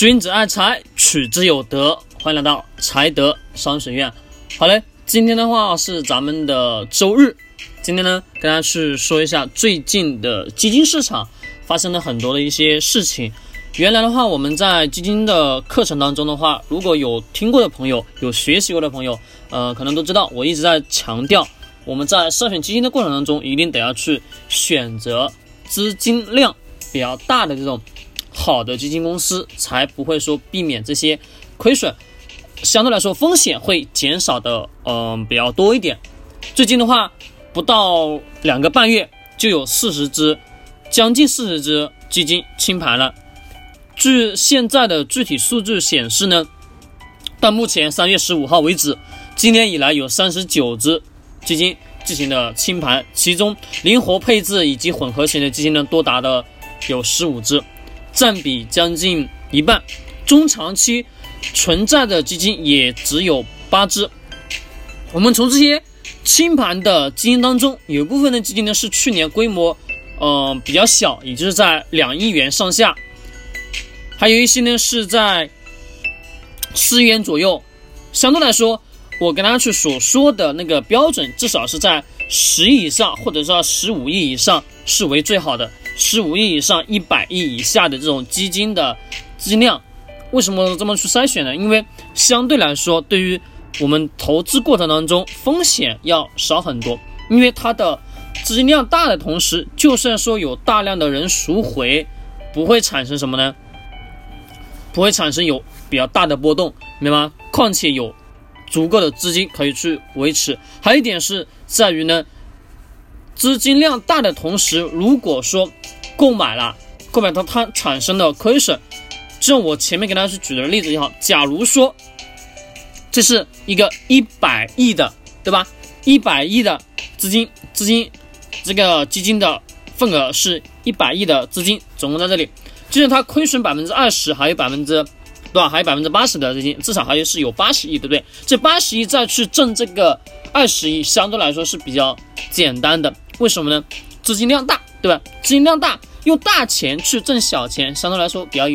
君子爱财，取之有德。欢迎来到财德商学院。好嘞，今天的话是咱们的周日。今天呢，跟大家去说一下最近的基金市场发生了很多的一些事情。原来的话，我们在基金的课程当中的话，如果有听过的朋友，有学习过的朋友，呃，可能都知道，我一直在强调，我们在筛选基金的过程当中，一定得要去选择资金量比较大的这种。好的基金公司才不会说避免这些亏损，相对来说风险会减少的，嗯，比较多一点。最近的话，不到两个半月就有四十只，将近四十只基金清盘了。据现在的具体数据显示呢，到目前三月十五号为止，今年以来有三十九只基金进行了清盘，其中灵活配置以及混合型的基金呢，多达的有十五只。占比将近一半，中长期存在的基金也只有八只。我们从这些清盘的基金当中，有部分的基金呢是去年规模，嗯比较小，也就是在两亿元上下，还有一些呢是在四亿元左右。相对来说，我跟大家去所说的那个标准，至少是在十亿以上，或者说十五亿以上是为最好的。十五亿以上、一百亿以下的这种基金的资金量，为什么这么去筛选呢？因为相对来说，对于我们投资过程当中风险要少很多。因为它的资金量大的同时，就算说有大量的人赎回，不会产生什么呢？不会产生有比较大的波动，明白吗？况且有足够的资金可以去维持。还有一点是在于呢。资金量大的同时，如果说购买了，购买它它产生的亏损，就像我前面给大家去举的例子也好，假如说这是一个一百亿的，对吧？一百亿的资金，资金这个基金的份额是一百亿的资金，总共在这里，就是它亏损百分之二十，还有百分之对吧？还有百分之八十的资金，至少还有是有八十亿，对不对？这八十亿再去挣这个二十亿，相对来说是比较简单的。为什么呢？资金量大，对吧？资金量大，用大钱去挣小钱，相对来说比较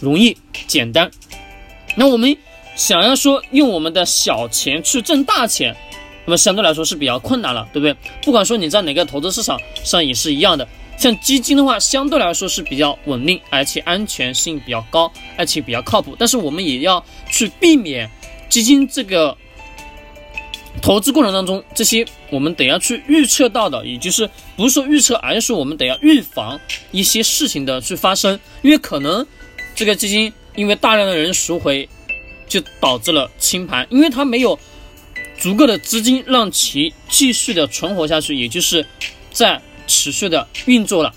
容易简单。那我们想要说用我们的小钱去挣大钱，那么相对来说是比较困难了，对不对？不管说你在哪个投资市场上也是一样的。像基金的话，相对来说是比较稳定，而且安全性比较高，而且比较靠谱。但是我们也要去避免基金这个。投资过程当中，这些我们得要去预测到的，也就是不是说预测，而是说我们得要预防一些事情的去发生，因为可能这个基金因为大量的人赎回，就导致了清盘，因为它没有足够的资金让其继续的存活下去，也就是在持续的运作了。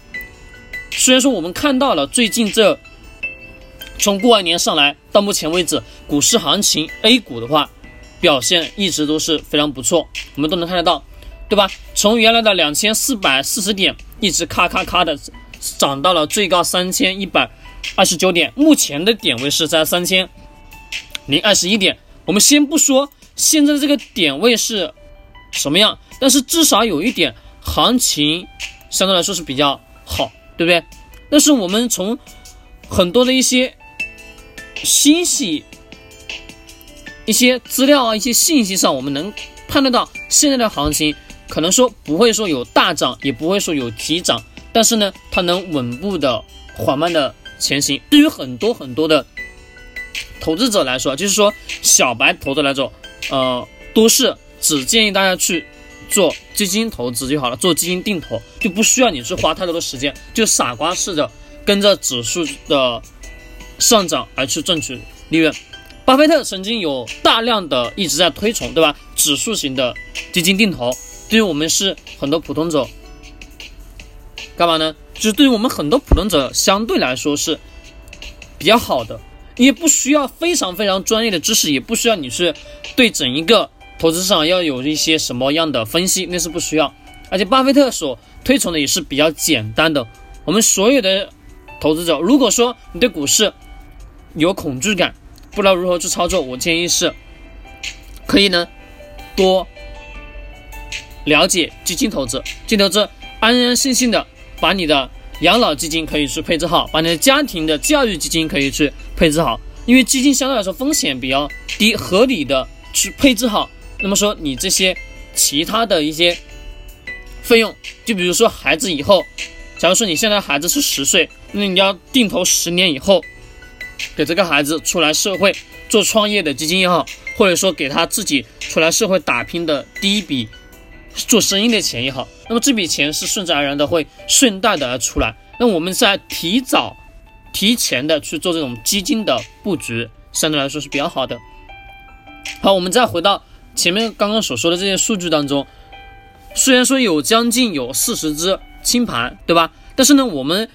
虽然说我们看到了最近这从过完年上来到目前为止股市行情 A 股的话。表现一直都是非常不错，我们都能看得到，对吧？从原来的两千四百四十点，一直咔咔咔的涨到了最高三千一百二十九点，目前的点位是在三千零二十一点。我们先不说现在的这个点位是什么样，但是至少有一点行情相对来说是比较好，对不对？但是我们从很多的一些信息。一些资料啊，一些信息上，我们能判断到现在的行情可能说不会说有大涨，也不会说有急涨，但是呢，它能稳步的、缓慢的前行。对于很多很多的投资者来说，就是说小白投资来说，呃，都是只建议大家去做基金投资就好了，做基金定投就不需要你去花太多的时间，就傻瓜似的跟着指数的上涨而去赚取利润。巴菲特曾经有大量的一直在推崇，对吧？指数型的基金定投，对于我们是很多普通者，干嘛呢？就是对于我们很多普通者相对来说是比较好的，也不需要非常非常专业的知识，也不需要你去对整一个投资市场要有一些什么样的分析，那是不需要。而且巴菲特所推崇的也是比较简单的。我们所有的投资者，如果说你对股市有恐惧感，不知道如何去操作，我建议是，可以呢，多了解基金投资，基金投资安安心心的把你的养老基金可以去配置好，把你的家庭的教育基金可以去配置好，因为基金相对来说风险比较低，合理的去配置好。那么说你这些其他的一些费用，就比如说孩子以后，假如说你现在孩子是十岁，那你要定投十年以后，给这个孩子出来社会做创业的基金也好，或者说给他自己出来社会打拼的第一笔做生意的钱也好，那么这笔钱是顺自然而然的会顺带的而出来。那我们在提早、提前的去做这种基金的布局，相对来说是比较好的。好，我们再回到前面刚刚所说的这些数据当中，虽然说有将近有四十只清盘，对吧？但是呢，我们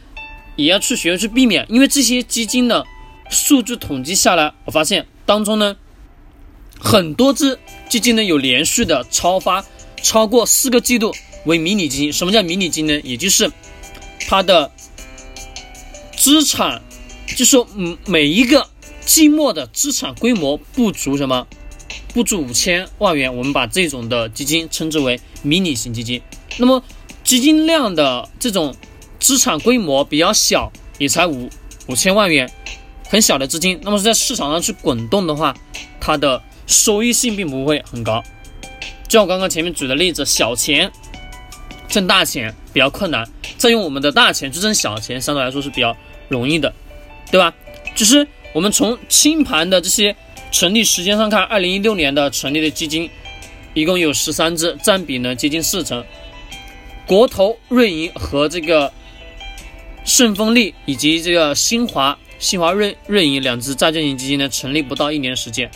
也要去学去避免，因为这些基金的数据统计下来，我发现当中呢，很多只基金呢有连续的超发，超过四个季度为迷你基金。什么叫迷你基金呢？也就是它的资产，就说嗯，每一个季末的资产规模不足什么，不足五千万元，我们把这种的基金称之为迷你型基金。那么基金量的这种资产规模比较小，也才五五千万元，很小的资金。那么在市场上去滚动的话，它的收益性并不会很高。就像我刚刚前面举的例子，小钱挣大钱比较困难，再用我们的大钱去挣小钱，相对来说是比较。容易的，对吧？就是我们从清盘的这些成立时间上看，二零一六年的成立的基金一共有十三只，占比呢接近四成。国投、瑞银和这个盛丰利以及这个新华、新华瑞瑞银两只债券型基金呢，成立不到一年时间，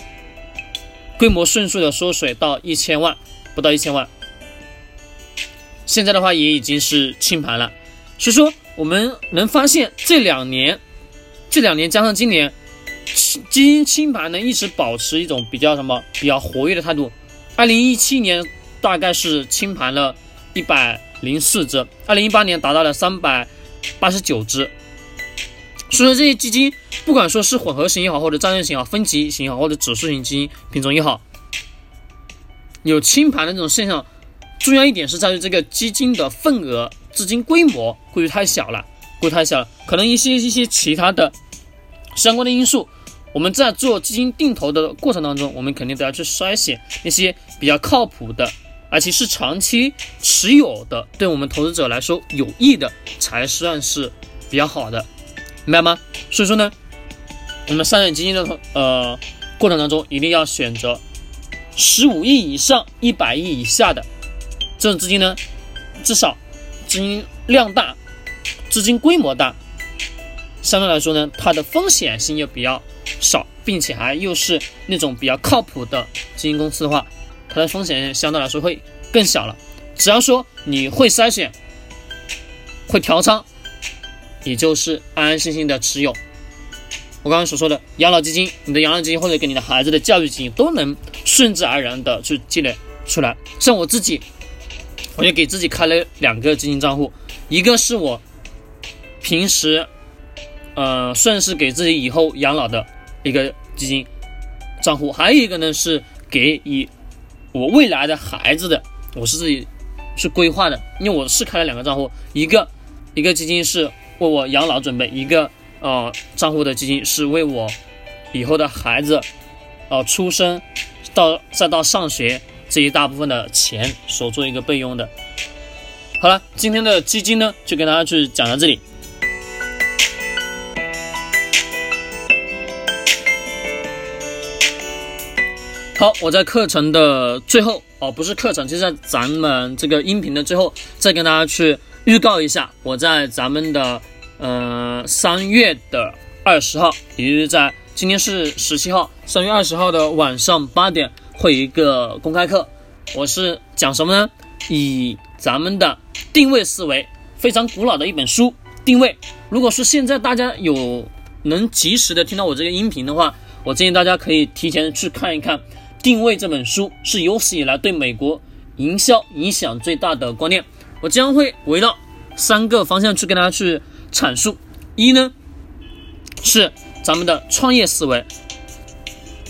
规模迅速的缩水到一千万，不到一千万。现在的话也已经是清盘了，所以说。我们能发现这两年，这两年加上今年，基金清盘呢一直保持一种比较什么比较活跃的态度。二零一七年大概是清盘了一百零四只，二零一八年达到了三百八十九只。所以说这些基金，不管说是混合型也好，或者战略型也好，分级型也好，或者指数型基金品种也好，有清盘的这种现象。重要一点是在于这个基金的份额。资金规模过于太小了，过于太小了，可能一些一些其他的相关的因素，我们在做基金定投的过程当中，我们肯定都要去筛选那些比较靠谱的，而且是长期持有的，对我们投资者来说有益的，才算是比较好的，明白吗？所以说呢，我们筛选基金的呃过程当中，一定要选择十五亿以上、一百亿以下的这种资金呢，至少。资金量大，资金规模大，相对来说呢，它的风险性又比较少，并且还又是那种比较靠谱的基金公司的话，它的风险相对来说会更小了。只要说你会筛选，会调仓，也就是安安心心的持有。我刚刚所说的养老基金，你的养老基金或者给你的孩子的教育基金，都能顺自然而然的去积累出来。像我自己。我就给自己开了两个基金账户，一个是我平时，呃，算是给自己以后养老的一个基金账户，还有一个呢是给以我未来的孩子的，我是自己去规划的，因为我是开了两个账户，一个一个基金是为我养老准备，一个呃账户的基金是为我以后的孩子，呃出生到再到上学。这一大部分的钱所做一个备用的。好了，今天的基金呢，就跟大家去讲到这里。好，我在课程的最后哦，不是课程，就是在咱们这个音频的最后，再跟大家去预告一下，我在咱们的呃三月的二十号，也就是在今天是十七号，三月二十号的晚上八点。会有一个公开课，我是讲什么呢？以咱们的定位思维，非常古老的一本书。定位，如果说现在大家有能及时的听到我这个音频的话，我建议大家可以提前去看一看《定位》这本书，是有史以来对美国营销影响最大的观念。我将会围绕三个方向去跟大家去阐述。一呢，是咱们的创业思维，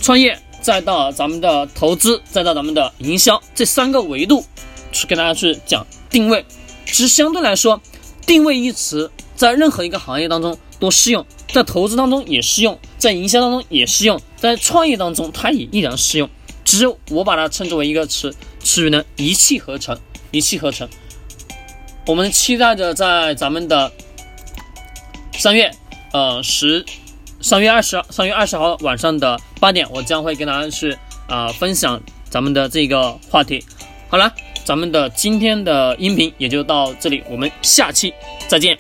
创业。再到咱们的投资，再到咱们的营销这三个维度，去跟大家去讲定位。其实相对来说，定位一词在任何一个行业当中都适用，在投资当中也适用，在营销当中也适用，在创业当中它也依然适用。只是我把它称之为一个词，词语呢一气呵成，一气呵成。我们期待着在咱们的三月，呃十，三月二十，三月二十号晚上的八点，我将会跟大家去啊分享咱们的这个话题。好了，咱们的今天的音频也就到这里，我们下期再见。